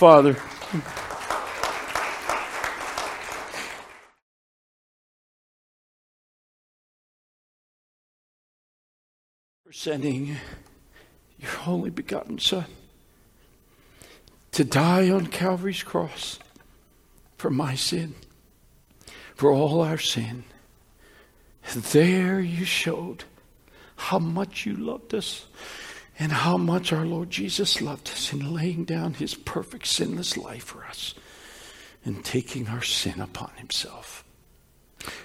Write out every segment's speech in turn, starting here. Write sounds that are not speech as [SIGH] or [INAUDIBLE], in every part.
Father. For sending your only begotten Son to die on Calvary's cross for my sin, for all our sin. There you showed how much you loved us and how much our Lord Jesus loved us in laying down his perfect sinless life for us and taking our sin upon himself.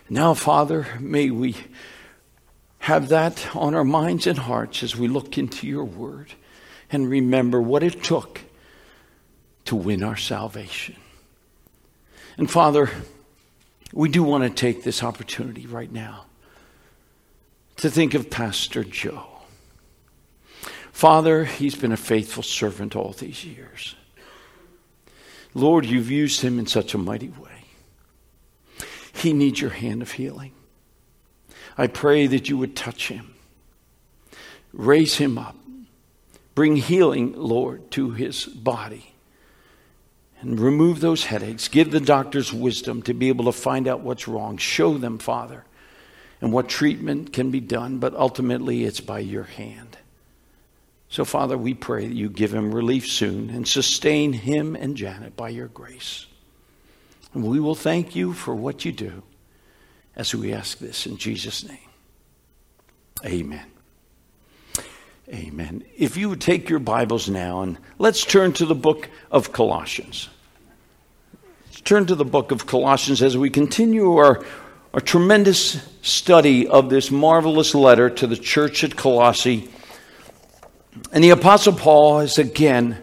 Now, Father, may we have that on our minds and hearts as we look into your word and remember what it took to win our salvation. And Father, we do want to take this opportunity right now to think of Pastor Joe. Father, he's been a faithful servant all these years. Lord, you've used him in such a mighty way. He needs your hand of healing. I pray that you would touch him, raise him up, bring healing, Lord, to his body, and remove those headaches. Give the doctors wisdom to be able to find out what's wrong. Show them, Father, and what treatment can be done, but ultimately it's by your hand. So, Father, we pray that you give him relief soon and sustain him and Janet by your grace. And we will thank you for what you do as we ask this in Jesus' name. Amen. Amen. If you would take your Bibles now and let's turn to the book of Colossians. Let's turn to the book of Colossians as we continue our, our tremendous study of this marvelous letter to the church at Colossae. And the Apostle Paul is again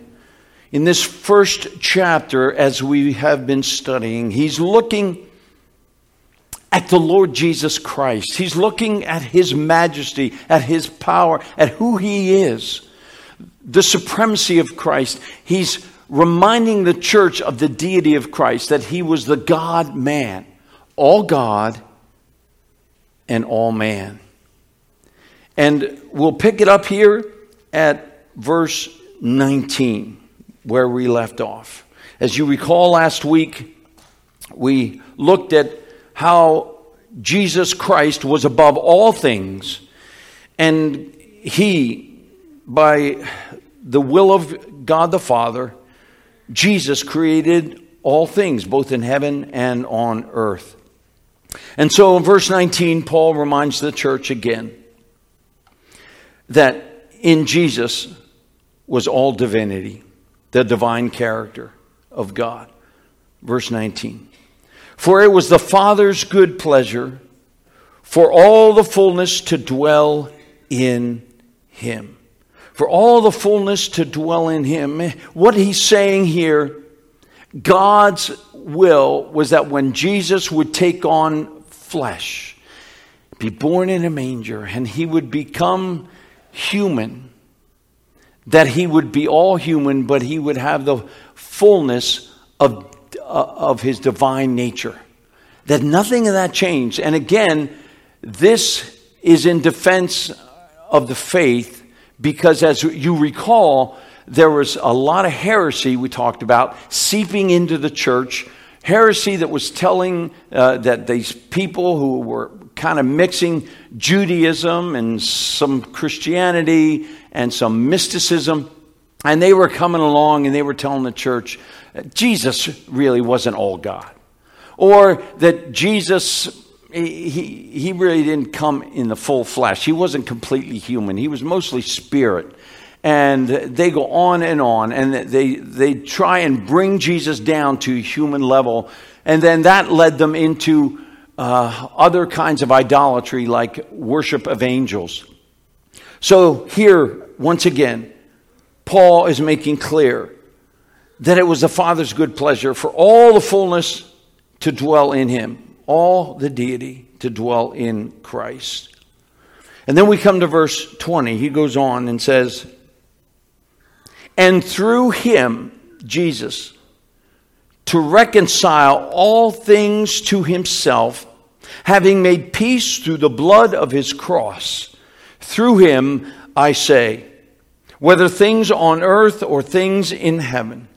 in this first chapter, as we have been studying, he's looking at the Lord Jesus Christ. He's looking at his majesty, at his power, at who he is, the supremacy of Christ. He's reminding the church of the deity of Christ, that he was the God man, all God and all man. And we'll pick it up here at verse 19, where we left off. As you recall last week, we looked at how Jesus Christ was above all things, and he, by the will of God the Father, Jesus created all things, both in heaven and on earth. And so in verse 19, Paul reminds the church again that in Jesus was all divinity, the divine character of God. Verse 19. For it was the Father's good pleasure for all the fullness to dwell in him. For all the fullness to dwell in him. What he's saying here, God's will was that when Jesus would take on flesh, be born in a manger, and he would become human, that he would be all human, but he would have the fullness of uh, of his divine nature. That nothing of that changed. And again, this is in defense of the faith because, as you recall, there was a lot of heresy we talked about seeping into the church. Heresy that was telling uh, that these people who were kind of mixing Judaism and some Christianity and some mysticism, and they were coming along and they were telling the church, Jesus really wasn't all God. Or that Jesus, he, he really didn't come in the full flesh. He wasn't completely human, he was mostly spirit. And they go on and on, and they, they try and bring Jesus down to human level. And then that led them into uh, other kinds of idolatry, like worship of angels. So here, once again, Paul is making clear that it was the Father's good pleasure for all the fullness to dwell in him, all the deity to dwell in Christ. And then we come to verse 20. He goes on and says, And through him, Jesus, to reconcile all things to himself, having made peace through the blood of his cross. Through him, I say, whether things on earth or things in heaven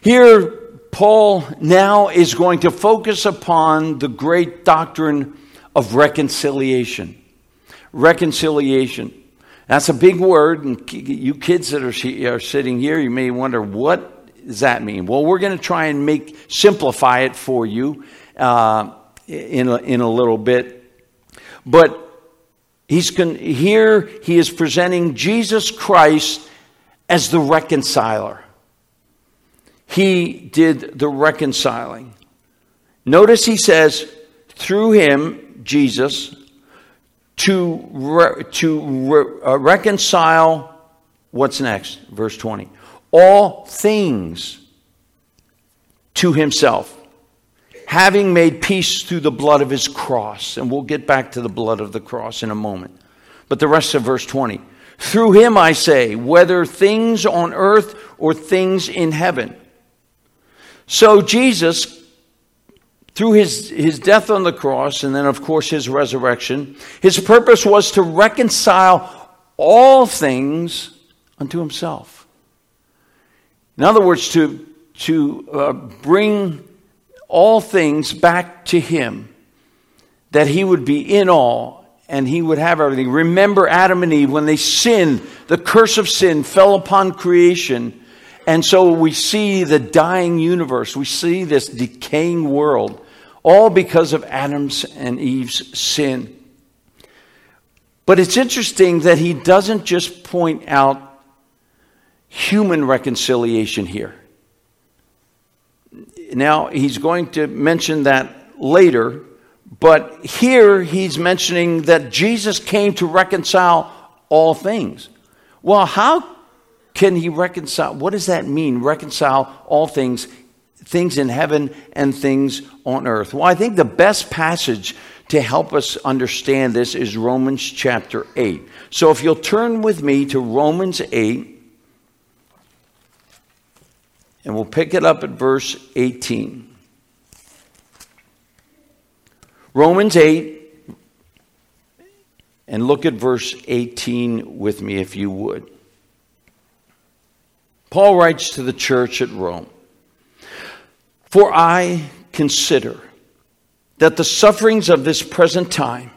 Here, Paul now is going to focus upon the great doctrine of reconciliation. Reconciliation. That's a big word, and you kids that are, are sitting here, you may wonder what does that mean. Well, we're going to try and make simplify it for you uh, in a, in a little bit, but he's con- here. He is presenting Jesus Christ as the reconciler. He did the reconciling. Notice he says, through him, Jesus, to, re- to re- uh, reconcile, what's next? Verse 20. All things to himself, having made peace through the blood of his cross. And we'll get back to the blood of the cross in a moment. But the rest of verse 20. Through him, I say, whether things on earth or things in heaven so Jesus, through his, his death on the cross and then, of course, his resurrection, his purpose was to reconcile all things unto himself. In other words, to, to uh, bring all things back to him, that he would be in all and he would have everything. Remember Adam and Eve, when they sinned, the curse of sin fell upon creation and so we see the dying universe, we see this decaying world, all because of Adam's and Eve's sin. But it's interesting that he doesn't just point out human reconciliation here. Now, he's going to mention that later, but here he's mentioning that Jesus came to reconcile all things. Well, how can he reconcile? What does that mean? Reconcile all things, things in heaven and things on earth. Well, I think the best passage to help us understand this is Romans chapter 8. So if you'll turn with me to Romans 8, and we'll pick it up at verse 18. Romans 8, and look at verse 18 with me if you would. Paul writes to the church at Rome For I consider that the sufferings of this present time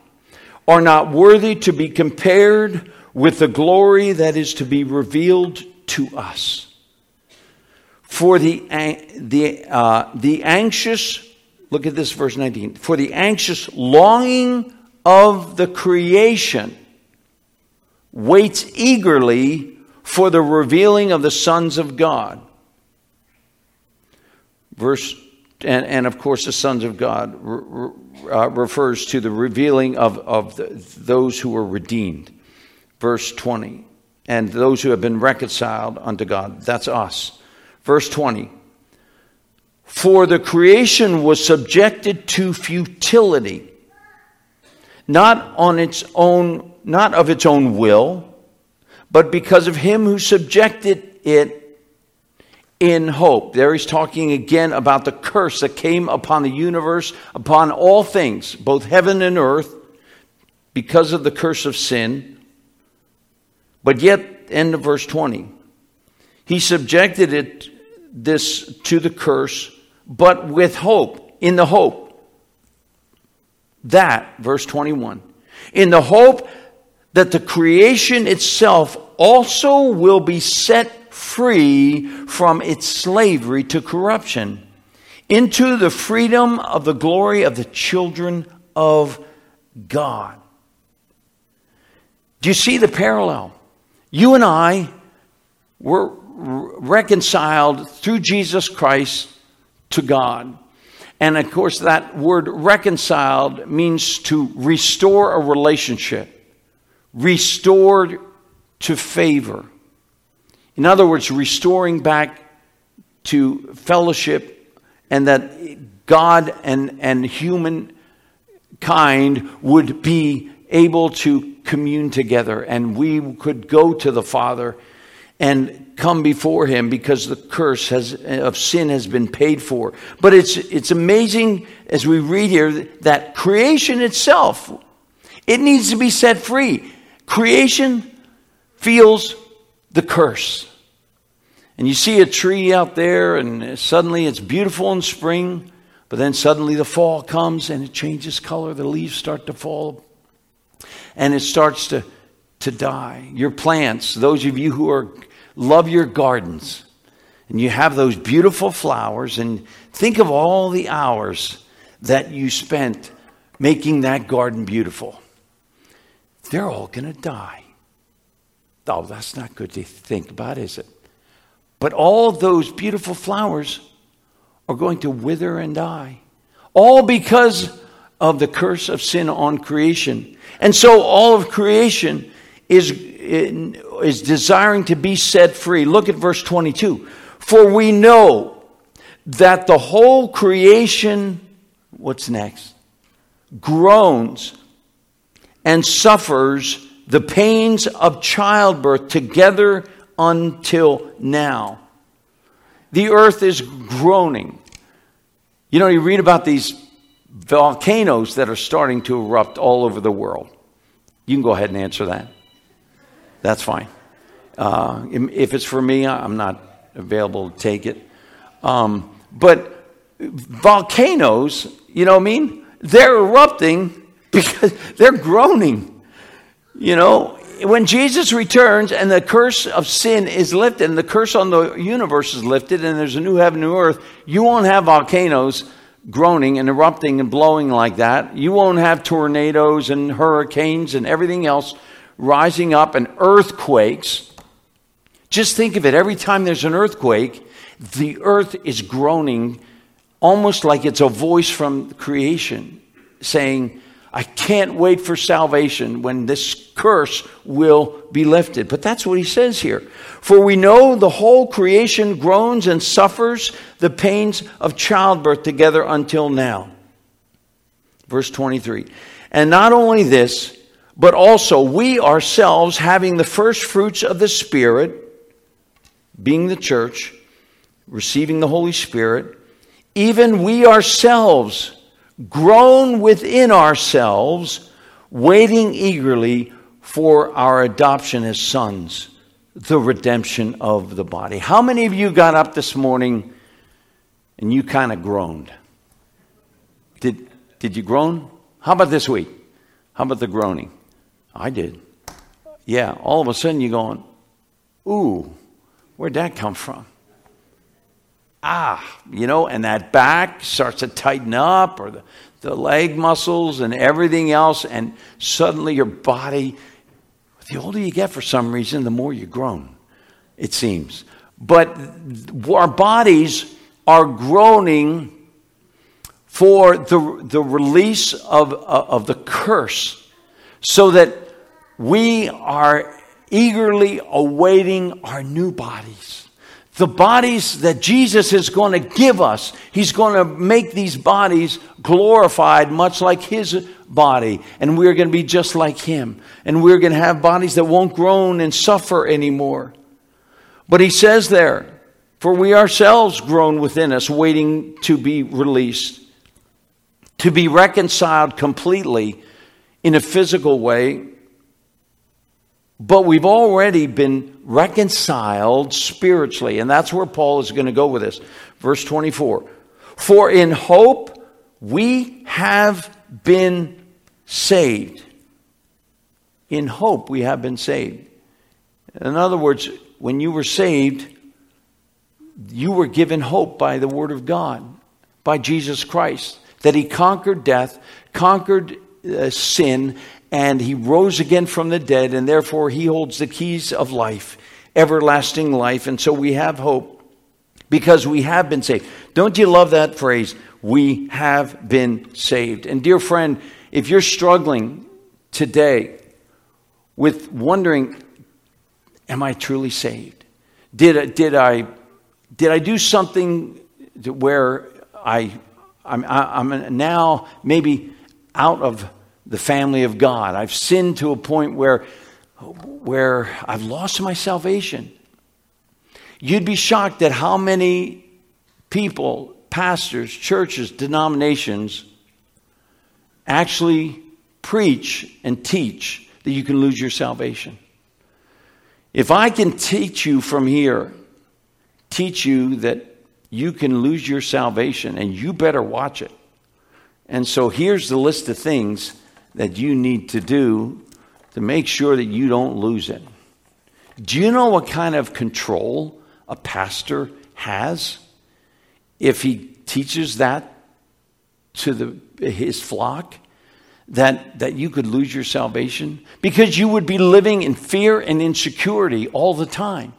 are not worthy to be compared with the glory that is to be revealed to us. For the, the, uh, the anxious, look at this verse 19, for the anxious longing of the creation waits eagerly for the revealing of the sons of God. Verse, and, and of course, the sons of God re, uh, refers to the revealing of, of the, those who were redeemed. Verse 20, and those who have been reconciled unto God. That's us. Verse 20, for the creation was subjected to futility, not on its own, not of its own will but because of him who subjected it in hope. There he's talking again about the curse that came upon the universe, upon all things, both heaven and earth, because of the curse of sin. But yet, end of verse 20, he subjected it this to the curse, but with hope, in the hope that, verse 21, in the hope that the creation itself also will be set free from its slavery to corruption into the freedom of the glory of the children of God. Do you see the parallel? You and I were reconciled through Jesus Christ to God. And of course, that word reconciled means to restore a relationship, restored to favor. In other words, restoring back to fellowship and that God and, and human kind would be able to commune together and we could go to the Father and come before him because the curse has, of sin has been paid for. But it's, it's amazing as we read here that creation itself, it needs to be set free. Creation feels the curse. And you see a tree out there, and suddenly it's beautiful in spring, but then suddenly the fall comes and it changes color. The leaves start to fall, and it starts to, to die. Your plants, those of you who are, love your gardens, and you have those beautiful flowers, and think of all the hours that you spent making that garden beautiful. They're all going to die. Oh, that's not good to think about, is it? But all those beautiful flowers are going to wither and die. All because of the curse of sin on creation. And so all of creation is, eh, is desiring to be set free. Look at verse 22. For we know that the whole creation, what's next? Groans and suffers the pains of childbirth together until now. The earth is groaning. You know, you read about these volcanoes that are starting to erupt all over the world. You can go ahead and answer that. That's fine. Uh, if it's for me, I'm not available to take it. Um, but volcanoes, you know what I mean? They're erupting because [LAUGHS] they're groaning. You know, when Jesus returns and the curse of sin is lifted and the curse on the universe is lifted and there's a new heaven, new earth, you won't have volcanoes groaning and erupting and blowing like that. You won't have tornadoes and hurricanes and everything else rising up and earthquakes. Just think of it every time there's an earthquake, the earth is groaning almost like it's a voice from creation saying, I can't wait for salvation when this curse will be lifted. But that's what he says here. For we know the whole creation groans and suffers the pains of childbirth together until now. Verse 23. And not only this, but also we ourselves, having the first fruits of the Spirit, being the church, receiving the Holy Spirit, even we ourselves groan within ourselves, waiting eagerly for our adoption as sons, the redemption of the body. How many of you got up this morning and you kind of groaned? Did, did you groan? How about this week? How about the groaning? I did. Yeah, all of a sudden you're going, ooh, where'd that come from? ah, you know, and that back starts to tighten up, or the, the leg muscles and everything else, and suddenly your body, the older you get for some reason, the more you groan, it seems. But our bodies are groaning for the, the release of, of the curse so that we are eagerly awaiting our new bodies the bodies that Jesus is going to give us. He's going to make these bodies glorified, much like His body. And we're going to be just like Him. And we're going to have bodies that won't groan and suffer anymore. But He says there, for we ourselves groan within us, waiting to be released, to be reconciled completely in a physical way but we've already been reconciled spiritually. And that's where Paul is going to go with this. Verse 24 For in hope we have been saved. In hope we have been saved. In other words, when you were saved, you were given hope by the Word of God, by Jesus Christ, that He conquered death, conquered uh, sin, and he rose again from the dead, and therefore he holds the keys of life, everlasting life. And so we have hope because we have been saved. Don't you love that phrase? We have been saved. And dear friend, if you're struggling today with wondering, am I truly saved? Did, did, I, did I do something where I, I'm, I'm now maybe out of the family of God. I've sinned to a point where, where I've lost my salvation. You'd be shocked at how many people, pastors, churches, denominations actually preach and teach that you can lose your salvation. If I can teach you from here teach you that you can lose your salvation and you better watch it. And so here's the list of things that you need to do to make sure that you don't lose it. Do you know what kind of control a pastor has if he teaches that to the, his flock? That, that you could lose your salvation? Because you would be living in fear and insecurity all the time.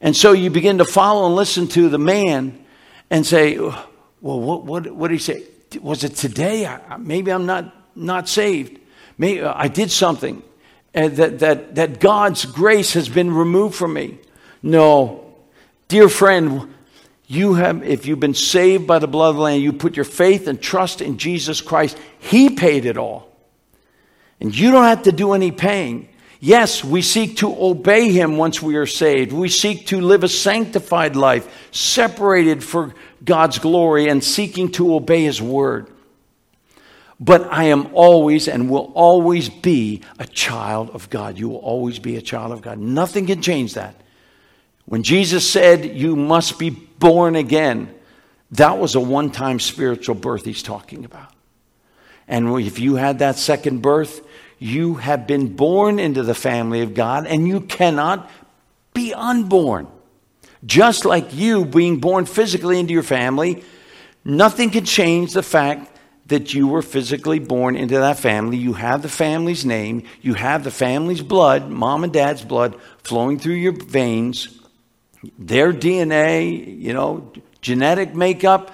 And so you begin to follow and listen to the man and say, well, what, what, what did he say? Was it today? I, maybe I'm not, not saved. Maybe uh, I did something and that, that, that God's grace has been removed from me. No. Dear friend, you have, if you've been saved by the blood of the Lamb, you put your faith and trust in Jesus Christ. He paid it all. And you don't have to do any paying. Yes, we seek to obey Him once we are saved. We seek to live a sanctified life, separated for God's glory and seeking to obey His word but I am always and will always be a child of God. You will always be a child of God. Nothing can change that. When Jesus said, You must be born again, that was a one time spiritual birth he's talking about. And if you had that second birth, you have been born into the family of God and you cannot be unborn. Just like you being born physically into your family, nothing can change the fact that you were physically born into that family. You have the family's name, you have the family's blood, mom and dad's blood flowing through your veins, their DNA, you know, genetic makeup.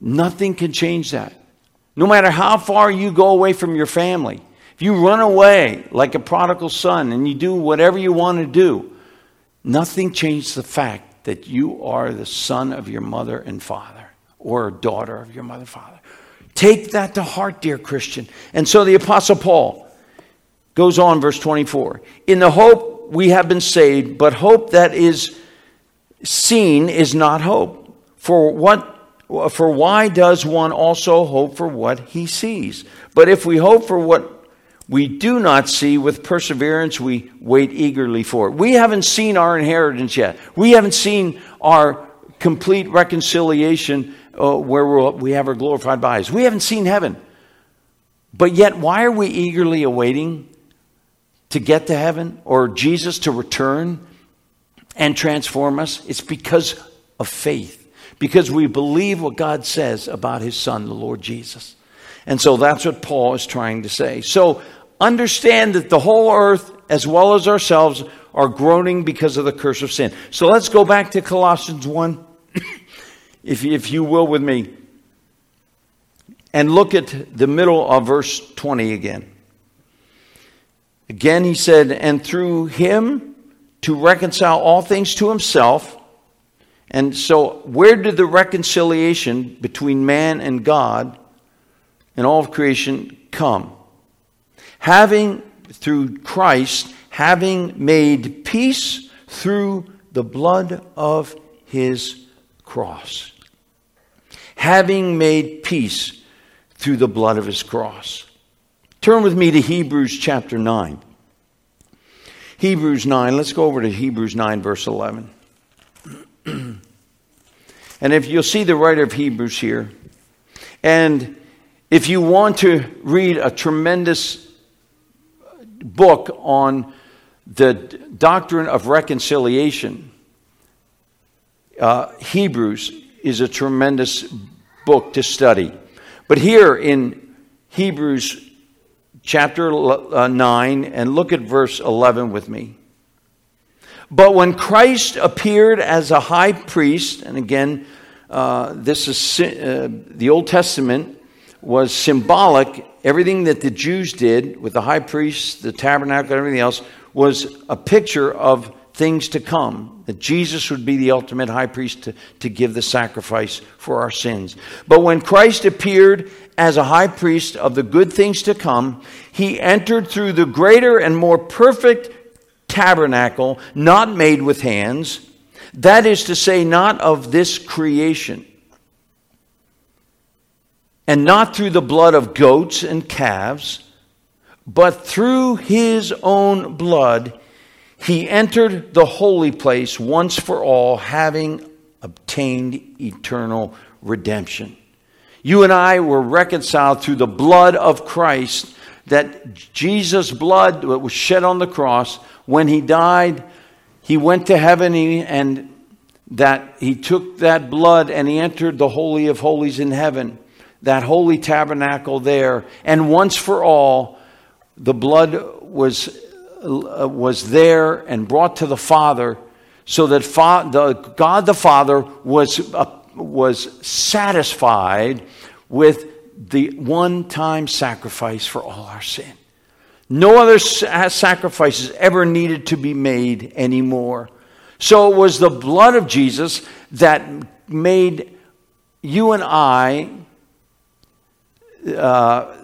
Nothing can change that. No matter how far you go away from your family, if you run away like a prodigal son and you do whatever you want to do, nothing changes the fact that you are the son of your mother and father or daughter of your mother and father. Take that to heart, dear Christian. And so the Apostle Paul goes on, verse 24. In the hope we have been saved, but hope that is seen is not hope. For what for why does one also hope for what he sees? But if we hope for what we do not see with perseverance, we wait eagerly for it. We haven't seen our inheritance yet. We haven't seen our complete reconciliation uh, where we have our glorified bodies. We haven't seen heaven. But yet, why are we eagerly awaiting to get to heaven or Jesus to return and transform us? It's because of faith, because we believe what God says about his Son, the Lord Jesus. And so that's what Paul is trying to say. So understand that the whole earth, as well as ourselves, are groaning because of the curse of sin. So let's go back to Colossians 1 if, if you will, with me, and look at the middle of verse 20 again. Again, he said, and through him to reconcile all things to himself. And so, where did the reconciliation between man and God and all of creation come? Having, through Christ, having made peace through the blood of his cross having made peace through the blood of his cross. Turn with me to Hebrews chapter 9. Hebrews 9, let's go over to Hebrews 9, verse 11. [CLEARS THROAT] and if you'll see the writer of Hebrews here, and if you want to read a tremendous book on the doctrine of reconciliation, uh, Hebrews is a tremendous book to study. But here in Hebrews chapter uh, 9, and look at verse 11 with me. But when Christ appeared as a high priest, and again, uh, this is uh, the Old Testament was symbolic. Everything that the Jews did with the high priest, the tabernacle, everything else was a picture of things to come, that Jesus would be the ultimate high priest to, to give the sacrifice for our sins. But when Christ appeared as a high priest of the good things to come, he entered through the greater and more perfect tabernacle, not made with hands, that is to say, not of this creation, and not through the blood of goats and calves, but through his own blood he entered the holy place once for all, having obtained eternal redemption. You and I were reconciled through the blood of Christ, that Jesus' blood that was shed on the cross. When he died, he went to heaven and that he took that blood and he entered the Holy of Holies in heaven, that holy tabernacle there. And once for all, the blood was, was there and brought to the Father so that fa- the, God the Father was, uh, was satisfied with the one time sacrifice for all our sin. No other sacrifices ever needed to be made anymore. So it was the blood of Jesus that made you and I uh,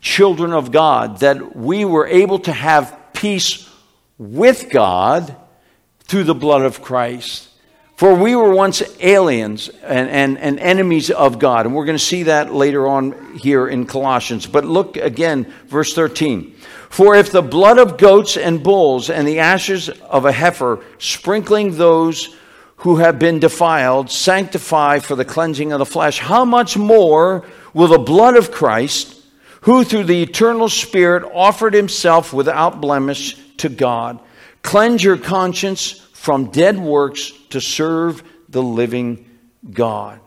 children of God, that we were able to have peace with God through the blood of Christ. For we were once aliens and, and, and enemies of God. And we're going to see that later on here in Colossians. But look again, verse 13. For if the blood of goats and bulls and the ashes of a heifer, sprinkling those who have been defiled, sanctify for the cleansing of the flesh, how much more will the blood of Christ, who through the eternal Spirit offered himself without blemish to God, cleanse your conscience from dead works to serve the living God.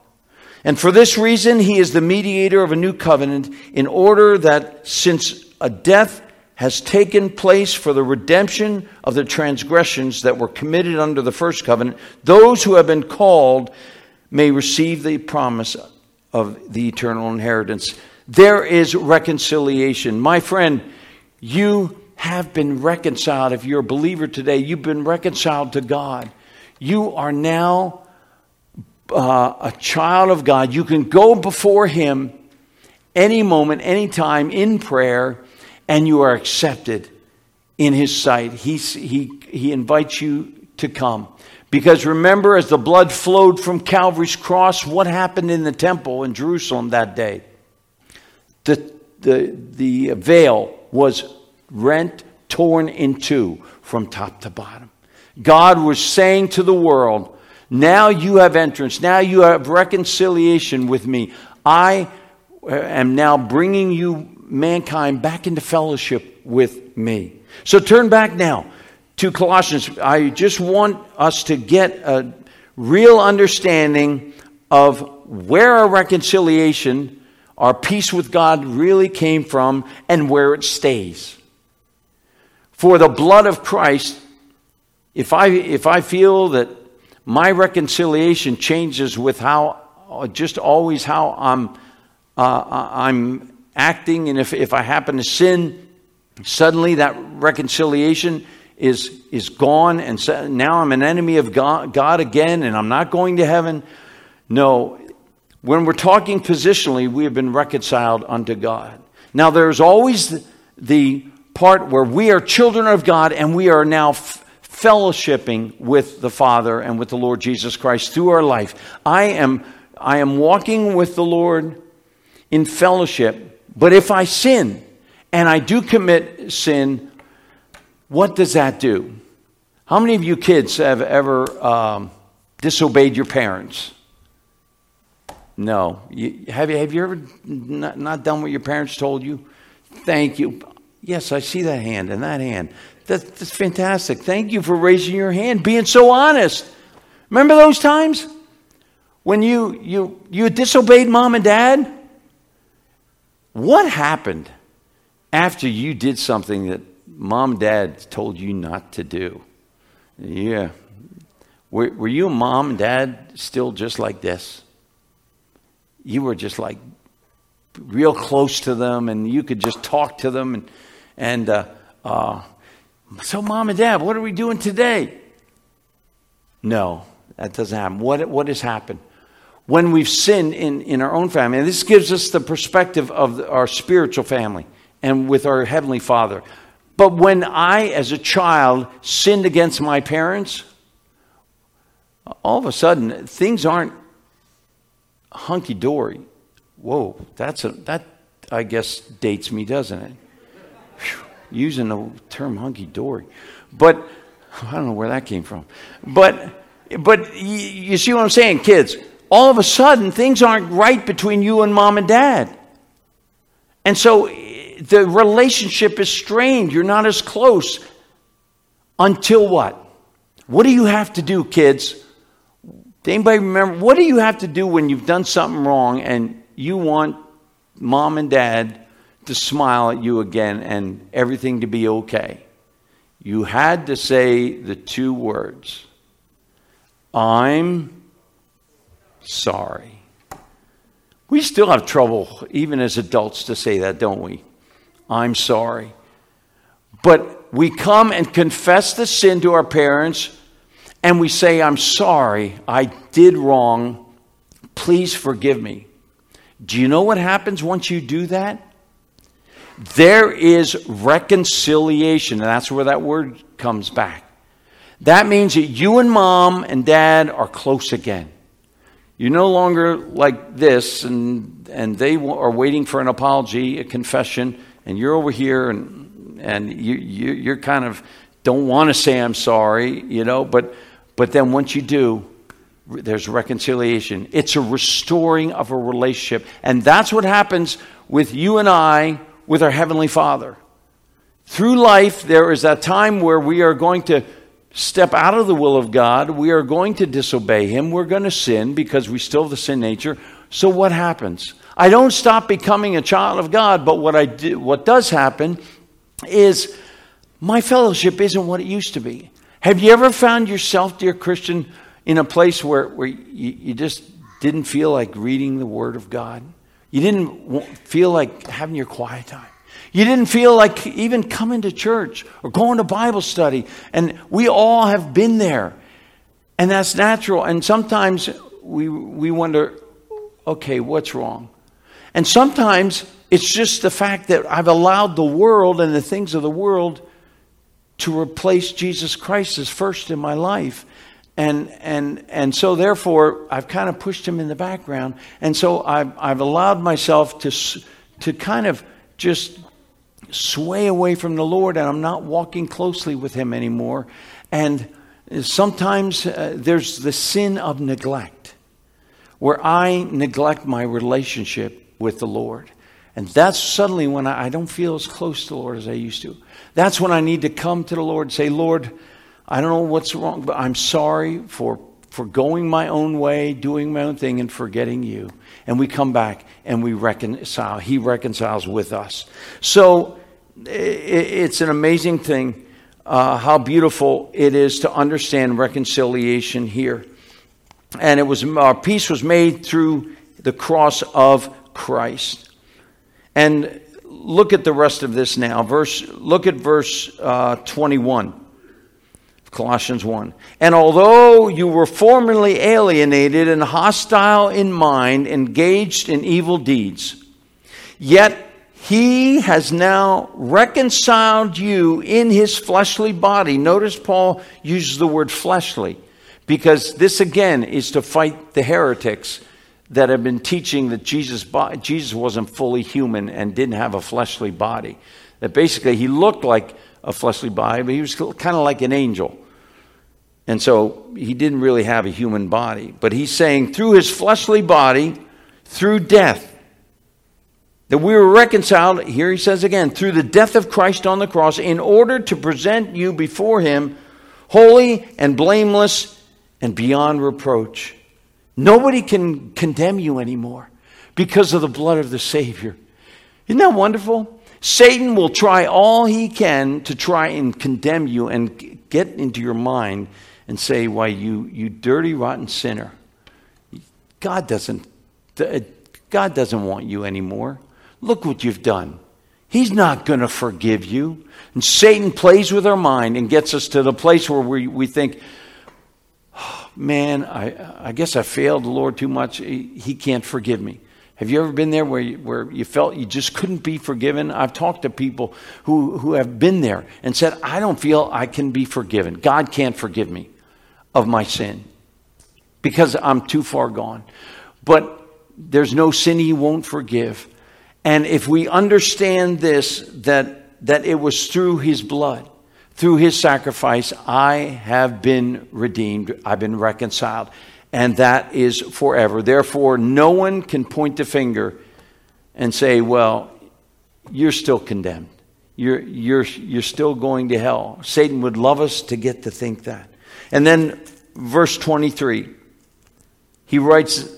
And for this reason, he is the mediator of a new covenant, in order that since a death has taken place for the redemption of the transgressions that were committed under the first covenant, those who have been called may receive the promise of the eternal inheritance. There is reconciliation. My friend, you have been reconciled. If you're a believer today, you've been reconciled to God. You are now uh, a child of God. You can go before Him any moment, any time in prayer, and you are accepted in His sight. He, he invites you to come. Because remember, as the blood flowed from Calvary's cross, what happened in the temple in Jerusalem that day? The, the, the veil was rent, torn in two from top to bottom. God was saying to the world, Now you have entrance, now you have reconciliation with me. I uh, am now bringing you, mankind, back into fellowship with me. So turn back now to Colossians. I just want us to get a real understanding of where our reconciliation, our peace with God really came from, and where it stays. For the blood of Christ, if I, if I feel that my reconciliation changes with how, just always how I'm, uh, I'm acting, and if, if I happen to sin, suddenly that reconciliation is, is gone, and so now I'm an enemy of God, God again, and I'm not going to heaven. No, when we're talking positionally, we have been reconciled unto God. Now, there's always the, part where we are children of God and we are now fellowshipping with the Father and with the Lord Jesus Christ through our life. I am, I am walking with the Lord in fellowship, but if I sin and I do commit sin, what does that do? How many of you kids have ever um, disobeyed your parents? No. You, have, you, have you ever not, not done what your parents told you? Thank you. Yes, I see that hand and that hand. That's, that's fantastic. Thank you for raising your hand, being so honest. Remember those times when you, you, you disobeyed mom and dad? What happened after you did something that mom and dad told you not to do? Yeah. Were, were you mom and dad still just like this? You were just like real close to them and you could just talk to them and and uh, uh, so, mom and dad, what are we doing today? No, that doesn't happen. What, what has happened? When we've sinned in, in our own family, and this gives us the perspective of our spiritual family and with our Heavenly Father. But when I, as a child, sinned against my parents, all of a sudden things aren't hunky dory. Whoa, that's a, that I guess dates me, doesn't it? using the term hunky dory. But I don't know where that came from. But, but you, you see what I'm saying, kids? All of a sudden, things aren't right between you and mom and dad. And so eh, the relationship is strained. You're not as close until what? What do you have to do, kids? Does anybody remember? What do you have to do when you've done something wrong and you want mom and dad to smile at you again and everything to be okay? You had to say the two words I'm sorry. We still have trouble, even as adults, to say that, don't we? I'm sorry. But we come and confess the sin to our parents and we say, I'm sorry, I did wrong. Please forgive me. Do you know what happens once you do that? There is reconciliation, and that's where that word comes back. That means that you and mom and dad are close again. You're no longer like this, and, and they are waiting for an apology, a confession, and you're over here, and, and you, you, you're kind of don't want to say I'm sorry, you know, but, but then once you do, there's reconciliation. It's a restoring of a relationship. And that's what happens with you and I with our Heavenly Father. Through life, there is that time where we are going to step out of the will of God. We are going to disobey Him. We're going to sin because we still have the sin nature. So what happens? I don't stop becoming a child of God, but what I do, what does happen is my fellowship isn't what it used to be. Have you ever found yourself, dear Christian, in a place where, where you, you just didn't feel like reading the Word of God? You didn't feel like having your quiet time. You didn't feel like even coming to church or going to Bible study. And we all have been there. And that's natural. And sometimes we, we wonder, okay, what's wrong? And sometimes it's just the fact that I've allowed the world and the things of the world to replace Jesus Christ as first in my life. And and and so therefore I've kind of pushed him in the background, and so I've I've allowed myself to to kind of just sway away from the Lord, and I'm not walking closely with Him anymore, and sometimes uh, there's the sin of neglect, where I neglect my relationship with the Lord. And that's suddenly when I, I don't feel as close to the Lord as I used to. That's when I need to come to the Lord and say, Lord, I don't know what's wrong, but I'm sorry for, for going my own way, doing my own thing, and forgetting you. And we come back and we reconcile. He reconciles with us. So it's an amazing thing uh, how beautiful it is to understand reconciliation here. And it was our peace was made through the cross of Christ. And look at the rest of this now. Verse. Look at verse uh, 21. Colossians 1. And although you were formerly alienated and hostile in mind, engaged in evil deeds, yet he has now reconciled you in his fleshly body. Notice Paul uses the word fleshly because this again is to fight the heretics that have been teaching that Jesus, Jesus wasn't fully human and didn't have a fleshly body. That basically he looked like a fleshly body, but he was kind of like an angel. And so he didn't really have a human body. But he's saying through his fleshly body, through death, that we were reconciled, here he says again, through the death of Christ on the cross, in order to present you before him holy and blameless and beyond reproach. Nobody can condemn you anymore because of the blood of the Savior. Isn't that wonderful? Satan will try all he can to try and condemn you and get into your mind and say, Why, you, you dirty, rotten sinner. God doesn't, uh, God doesn't want you anymore. Look what you've done. He's not going to forgive you. And Satan plays with our mind and gets us to the place where we, we think, oh, man, I, I guess I failed the Lord too much. He, can't forgive me. Have you ever been there where you, where you felt you just couldn't be forgiven? I've talked to people who, who have been there and said, I don't feel I can be forgiven. God can't forgive me of my sin because I'm too far gone. But there's no sin he won't forgive. And if we understand this, that, that it was through his blood, through his sacrifice, I have been redeemed, I've been reconciled, and that is forever. Therefore, no one can point the finger and say, Well, you're still condemned. You're, you're, you're still going to hell. Satan would love us to get to think that. And then, verse 23, he writes,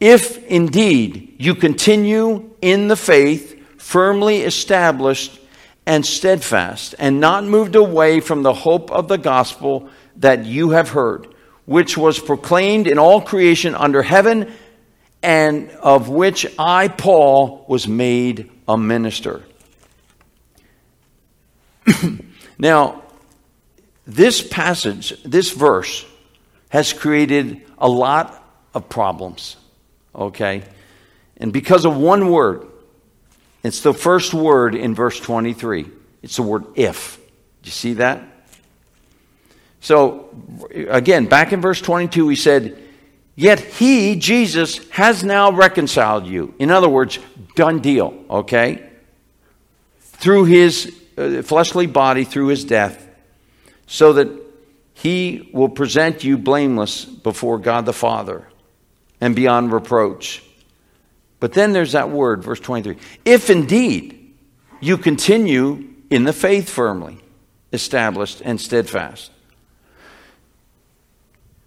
If indeed you continue in the faith, firmly established and steadfast, and not moved away from the hope of the gospel that you have heard, which was proclaimed in all creation under heaven, and of which I, Paul, was made a minister. [CLEARS THROAT] now, this passage, this verse, has created a lot of problems, okay? And because of one word, it's the first word in verse 23. It's the word if. Do you see that? So, again, back in verse 22, he said, Yet he, Jesus, has now reconciled you. In other words, done deal, okay? Through his uh, fleshly body, through his death, so that he will present you blameless before God the Father and beyond reproach. But then there's that word, verse 23. If indeed you continue in the faith firmly, established and steadfast.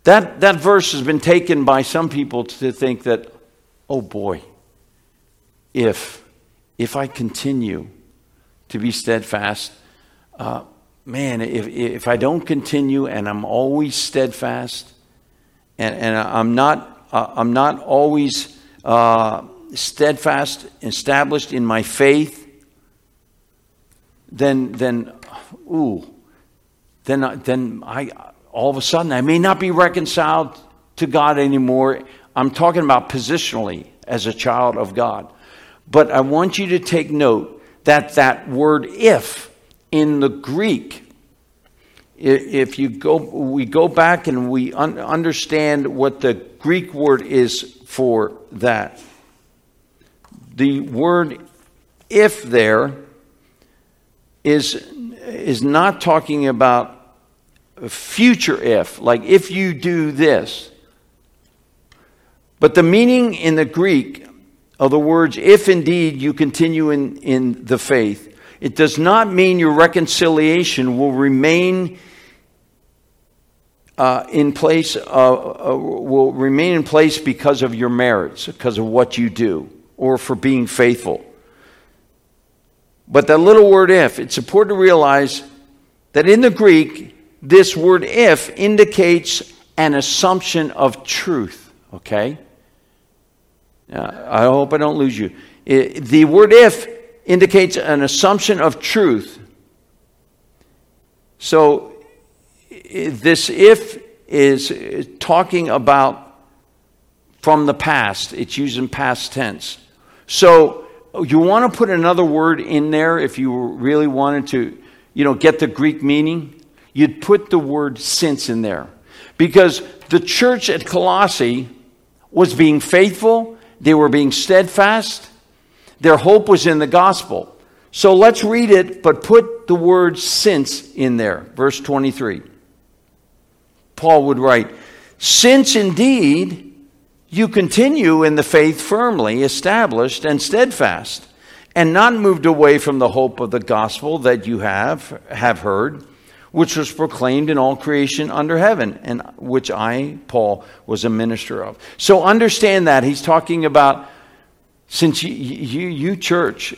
That, that verse has been taken by some people to think that, oh boy, if, if I continue to be steadfast, uh, man, if, if I don't continue and I'm always steadfast and, and I'm, not, uh, I'm not always uh, steadfast, established in my faith, then, then ooh, then, then I, all of a sudden, I may not be reconciled to God anymore. I'm talking about positionally as a child of God. But I want you to take note that that word if in the Greek, if you go, we go back and we un- understand what the Greek word is for that. The word if there is, is not talking about a future if, like if you do this. But the meaning in the Greek of the words, if indeed you continue in, in the faith, it does not mean your reconciliation will remain uh, in place, uh, uh, will remain in place because of your merits, because of what you do, or for being faithful. But that little word if, it's important to realize that in the Greek, this word if indicates an assumption of truth, okay? Uh, I hope I don't lose you. It, the word if indicates an assumption of truth. So, this if is talking about from the past, it's using past tense. So, oh, you want to put another word in there if you really wanted to, you know, get the Greek meaning you'd put the word since in there. Because the church at Colossae was being faithful, they were being steadfast, their hope was in the gospel. So let's read it, but put the word since in there. Verse 23. Paul would write, Since indeed you continue in the faith firmly established and steadfast, and not moved away from the hope of the gospel that you have, have heard which was proclaimed in all creation under heaven, and which I, Paul, was a minister of. So understand that. He's talking about since you, you, you church,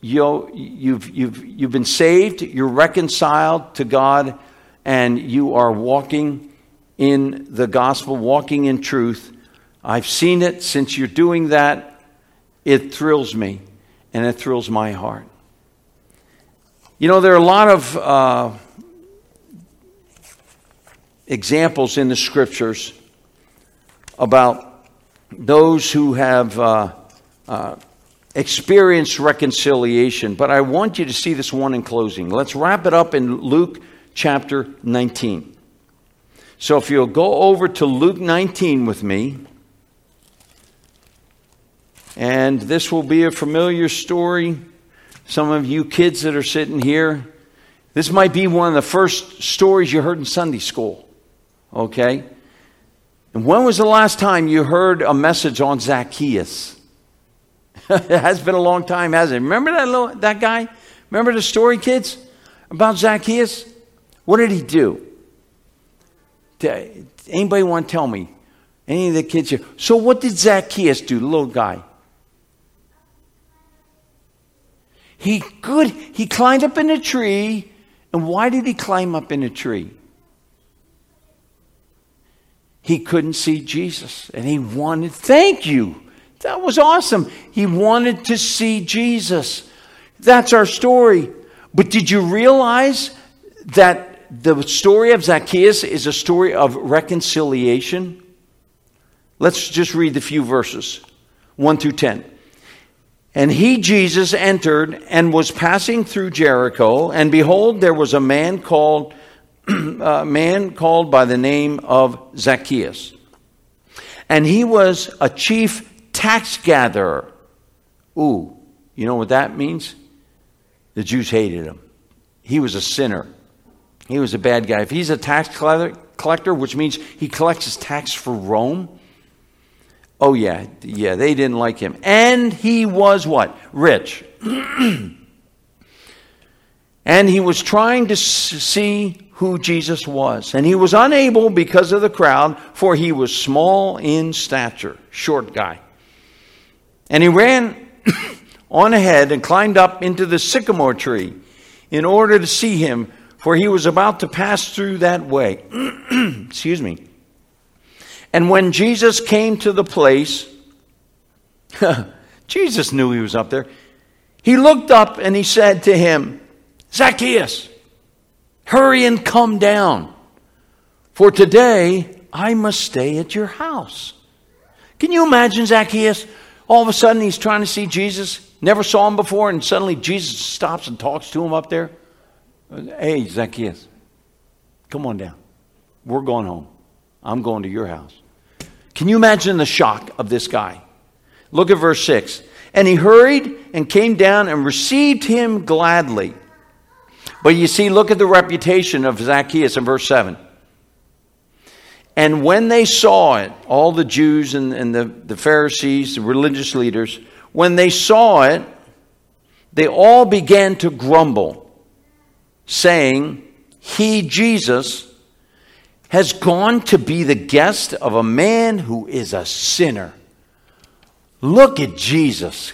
you, you've, you've, you've been saved, you're reconciled to God, and you are walking in the gospel, walking in truth. I've seen it. Since you're doing that, it thrills me, and it thrills my heart. You know, there are a lot of. Uh, examples in the scriptures about those who have uh, uh, experienced reconciliation, but I want you to see this one in closing. Let's wrap it up in Luke chapter 19. So if you'll go over to Luke 19 with me, and this will be a familiar story. Some of you kids that are sitting here, This might be one of the first stories you heard in Sunday school. Okay? And when was the last time you heard a message on Zacchaeus? [LAUGHS] it has been a long time, hasn't it? Remember that, little, that guy? Remember the story, kids, about Zacchaeus? What did he do? Anybody want to tell me? Any of the kids here? So, what did Zacchaeus do, the little guy? He good. He climbed up in a tree. And why did he climb up in a tree? He couldn't see Jesus. And he wanted, thank you. That was awesome. He wanted to see Jesus. That's our story. But did you realize that the story of Zacchaeus is a story of reconciliation? Let's just read the few verses 1 through 10. And he, Jesus, entered and was passing through Jericho, and behold, there was a man called [CLEARS THROAT] a man called by the name of Zacchaeus. And he was a chief tax gatherer. Ooh, you know what that means? The Jews hated him. He was a sinner. He was a bad guy. If he's a tax collector, which means he collects his tax for Rome, Oh, yeah, yeah, they didn't like him. And he was what? Rich. [CLEARS THROAT] and he was trying to see who Jesus was. And he was unable because of the crowd, for he was small in stature, short guy. And he ran [CLEARS THROAT] on ahead and climbed up into the sycamore tree in order to see him, for he was about to pass through that way. [CLEARS THROAT] Excuse me. And when Jesus came to the place, [LAUGHS] Jesus knew he was up there. He looked up and he said to him, Zacchaeus, hurry and come down, for today I must stay at your house. Can you imagine Zacchaeus? All of a sudden he's trying to see Jesus, never saw him before, and suddenly Jesus stops and talks to him up there. Hey, Zacchaeus, come on down. We're going home. I'm going to your house. Can you imagine the shock of this guy? Look at verse 6. And he hurried and came down and received him gladly. But you see, look at the reputation of Zacchaeus in verse 7. And when they saw it, all the Jews and, and the, the Pharisees, the religious leaders, when they saw it, they all began to grumble, saying, He, Jesus, has gone to be the guest of a man who is a sinner. Look at Jesus.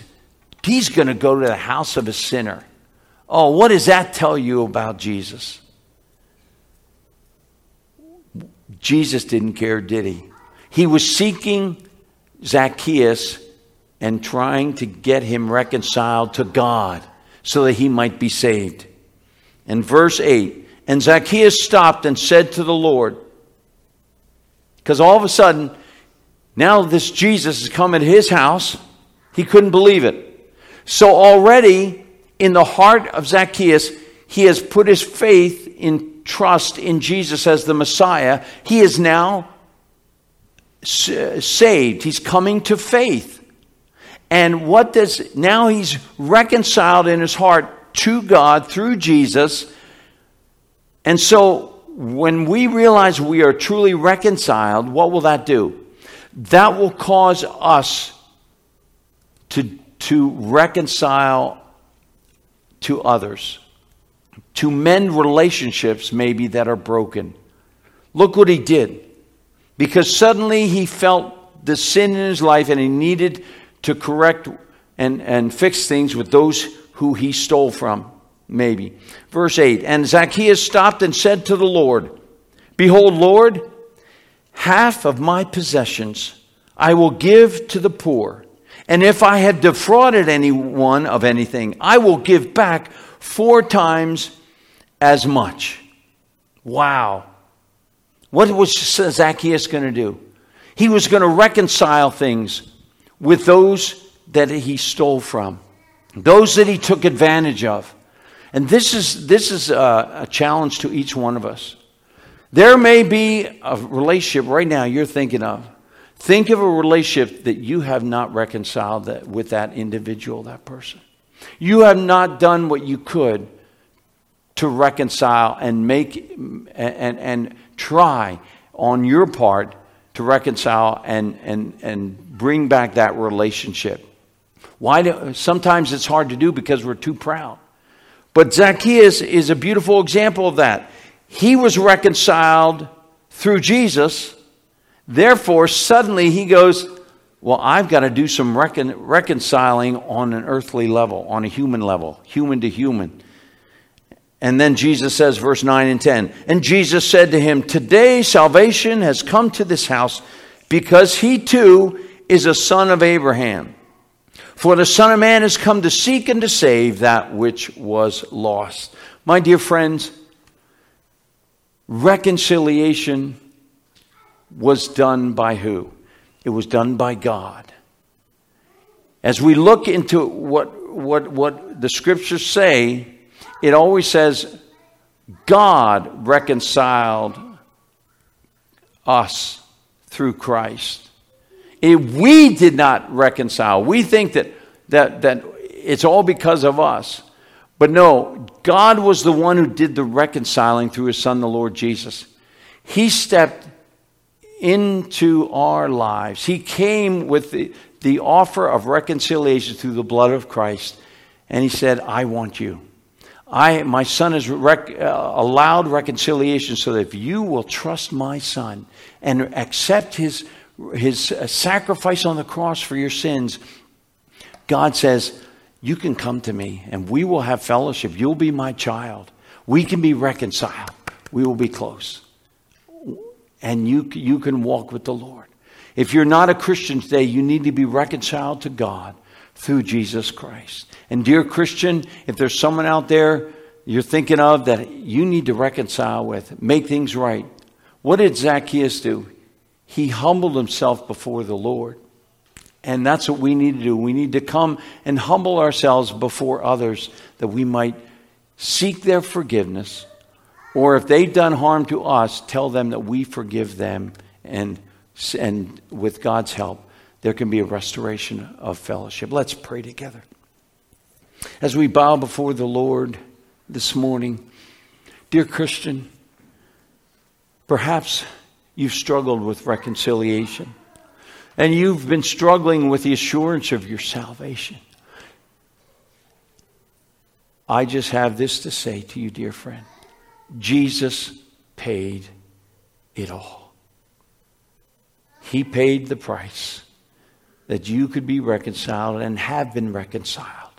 He's going to go to the house of a sinner. Oh, what does that tell you about Jesus? Jesus didn't care, did he? He was seeking Zacchaeus and trying to get him reconciled to God so that he might be saved. In verse 8, and Zacchaeus stopped and said to the Lord, because all of a sudden, now this Jesus has come into his house. He couldn't believe it. So already in the heart of Zacchaeus, he has put his faith in trust in Jesus as the Messiah. He is now saved. He's coming to faith. And what does now he's reconciled in his heart to God through Jesus. And so when we realize we are truly reconciled, what will that do? That will cause us to, to reconcile to others, to mend relationships maybe that are broken. Look what he did. Because suddenly he felt the sin in his life and he needed to correct and, and fix things with those who he stole from maybe. Verse 8 And Zacchaeus stopped and said to the Lord, Behold, Lord, half of my possessions I will give to the poor. And if I have defrauded anyone of anything, I will give back four times as much. Wow. What was Zacchaeus going to do? He was going to reconcile things with those that he stole from, those that he took advantage of. And this is, this is a, a challenge to each one of us. There may be a relationship right now you're thinking of. Think of a relationship that you have not reconciled that, with that individual, that person. You have not done what you could to reconcile and make and, and try on your part to reconcile and, and, and bring back that relationship. Why do, sometimes it's hard to do because we're too proud. But Zacchaeus is a beautiful example of that. He was reconciled through Jesus. Therefore, suddenly he goes, Well, I've got to do some recon- reconciling on an earthly level, on a human level, human to human. And then Jesus says, verse 9 and 10, and Jesus said to him, Today salvation has come to this house because he too is a son of Abraham. For the Son of Man has come to seek and to save that which was lost. My dear friends, reconciliation was done by who? It was done by God. As we look into what, what, what the scriptures say, it always says God reconciled us through Christ. If we did not reconcile, we think that, that, that it's all because of us. But no, God was the one who did the reconciling through his son, the Lord Jesus. He stepped into our lives. He came with the, the offer of reconciliation through the blood of Christ. And he said, I want you. I, my son has rec- uh, allowed reconciliation so that if you will trust my son and accept his, his uh, sacrifice on the cross for your sins, God says, You can come to me and we will have fellowship. You'll be my child. We can be reconciled. We will be close. And you, you can walk with the Lord. If you're not a Christian today, you need to be reconciled to God through Jesus Christ. And, dear Christian, if there's someone out there you're thinking of that you need to reconcile with, make things right, what did Zacchaeus do? He humbled himself before the Lord. And that's what we need to do. We need to come and humble ourselves before others that we might seek their forgiveness. Or if they've done harm to us, tell them that we forgive them. And, and with God's help, there can be a restoration of fellowship. Let's pray together. As we bow before the Lord this morning, dear Christian, perhaps you've struggled with reconciliation and you've been struggling with the assurance of your salvation. I just have this to say to you, dear friend Jesus paid it all. He paid the price that you could be reconciled and have been reconciled.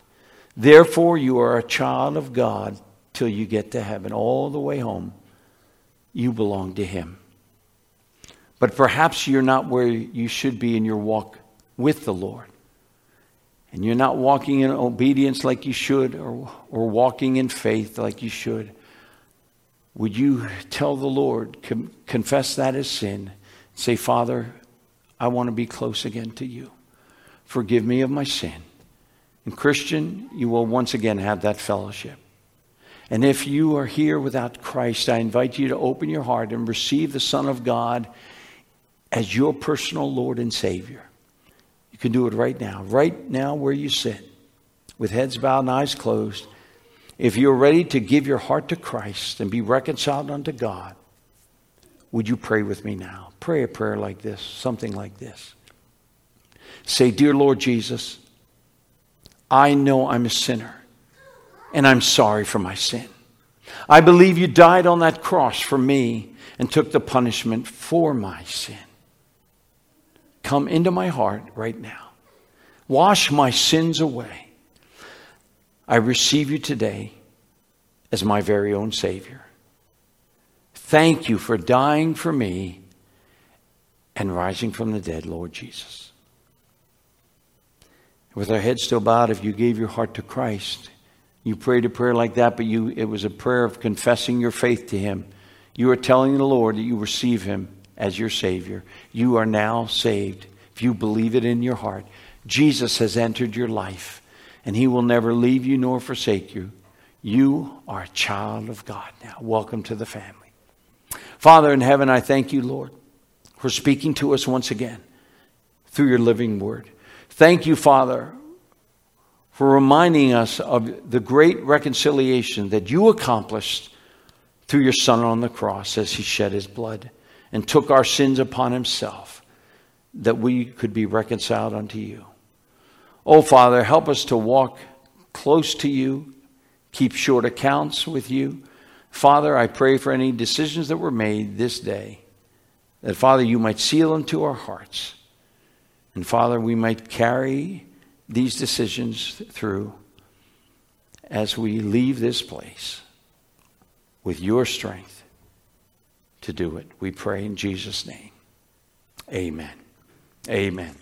Therefore, you are a child of God till you get to heaven. All the way home, you belong to Him. But perhaps you're not where you should be in your walk with the Lord. And you're not walking in obedience like you should or, or walking in faith like you should. Would you tell the Lord, com- confess that as sin, say, Father, I want to be close again to you. Forgive me of my sin. And, Christian, you will once again have that fellowship. And if you are here without Christ, I invite you to open your heart and receive the Son of God as your personal Lord and Savior. You can do it right now, right now where you sit, with heads bowed and eyes closed. If you're ready to give your heart to Christ and be reconciled unto God, would you pray with me now? Pray a prayer like this, something like this. Say, Dear Lord Jesus, I know I'm a sinner and I'm sorry for my sin. I believe you died on that cross for me and took the punishment for my sin. Come into my heart right now. Wash my sins away. I receive you today as my very own Savior. Thank you for dying for me and rising from the dead, Lord Jesus. With our heads still bowed, if you gave your heart to Christ, you prayed a prayer like that, but you, it was a prayer of confessing your faith to Him. You are telling the Lord that you receive Him as your Savior. You are now saved. If you believe it in your heart, Jesus has entered your life, and He will never leave you nor forsake you. You are a child of God now. Welcome to the family. Father in heaven, I thank you, Lord, for speaking to us once again through your living word. Thank you, Father, for reminding us of the great reconciliation that you accomplished through your Son on the cross as he shed his blood and took our sins upon himself, that we could be reconciled unto you. Oh, Father, help us to walk close to you, keep short accounts with you. Father, I pray for any decisions that were made this day, that, Father, you might seal them to our hearts. And, Father, we might carry these decisions through as we leave this place with your strength to do it. We pray in Jesus' name. Amen. Amen.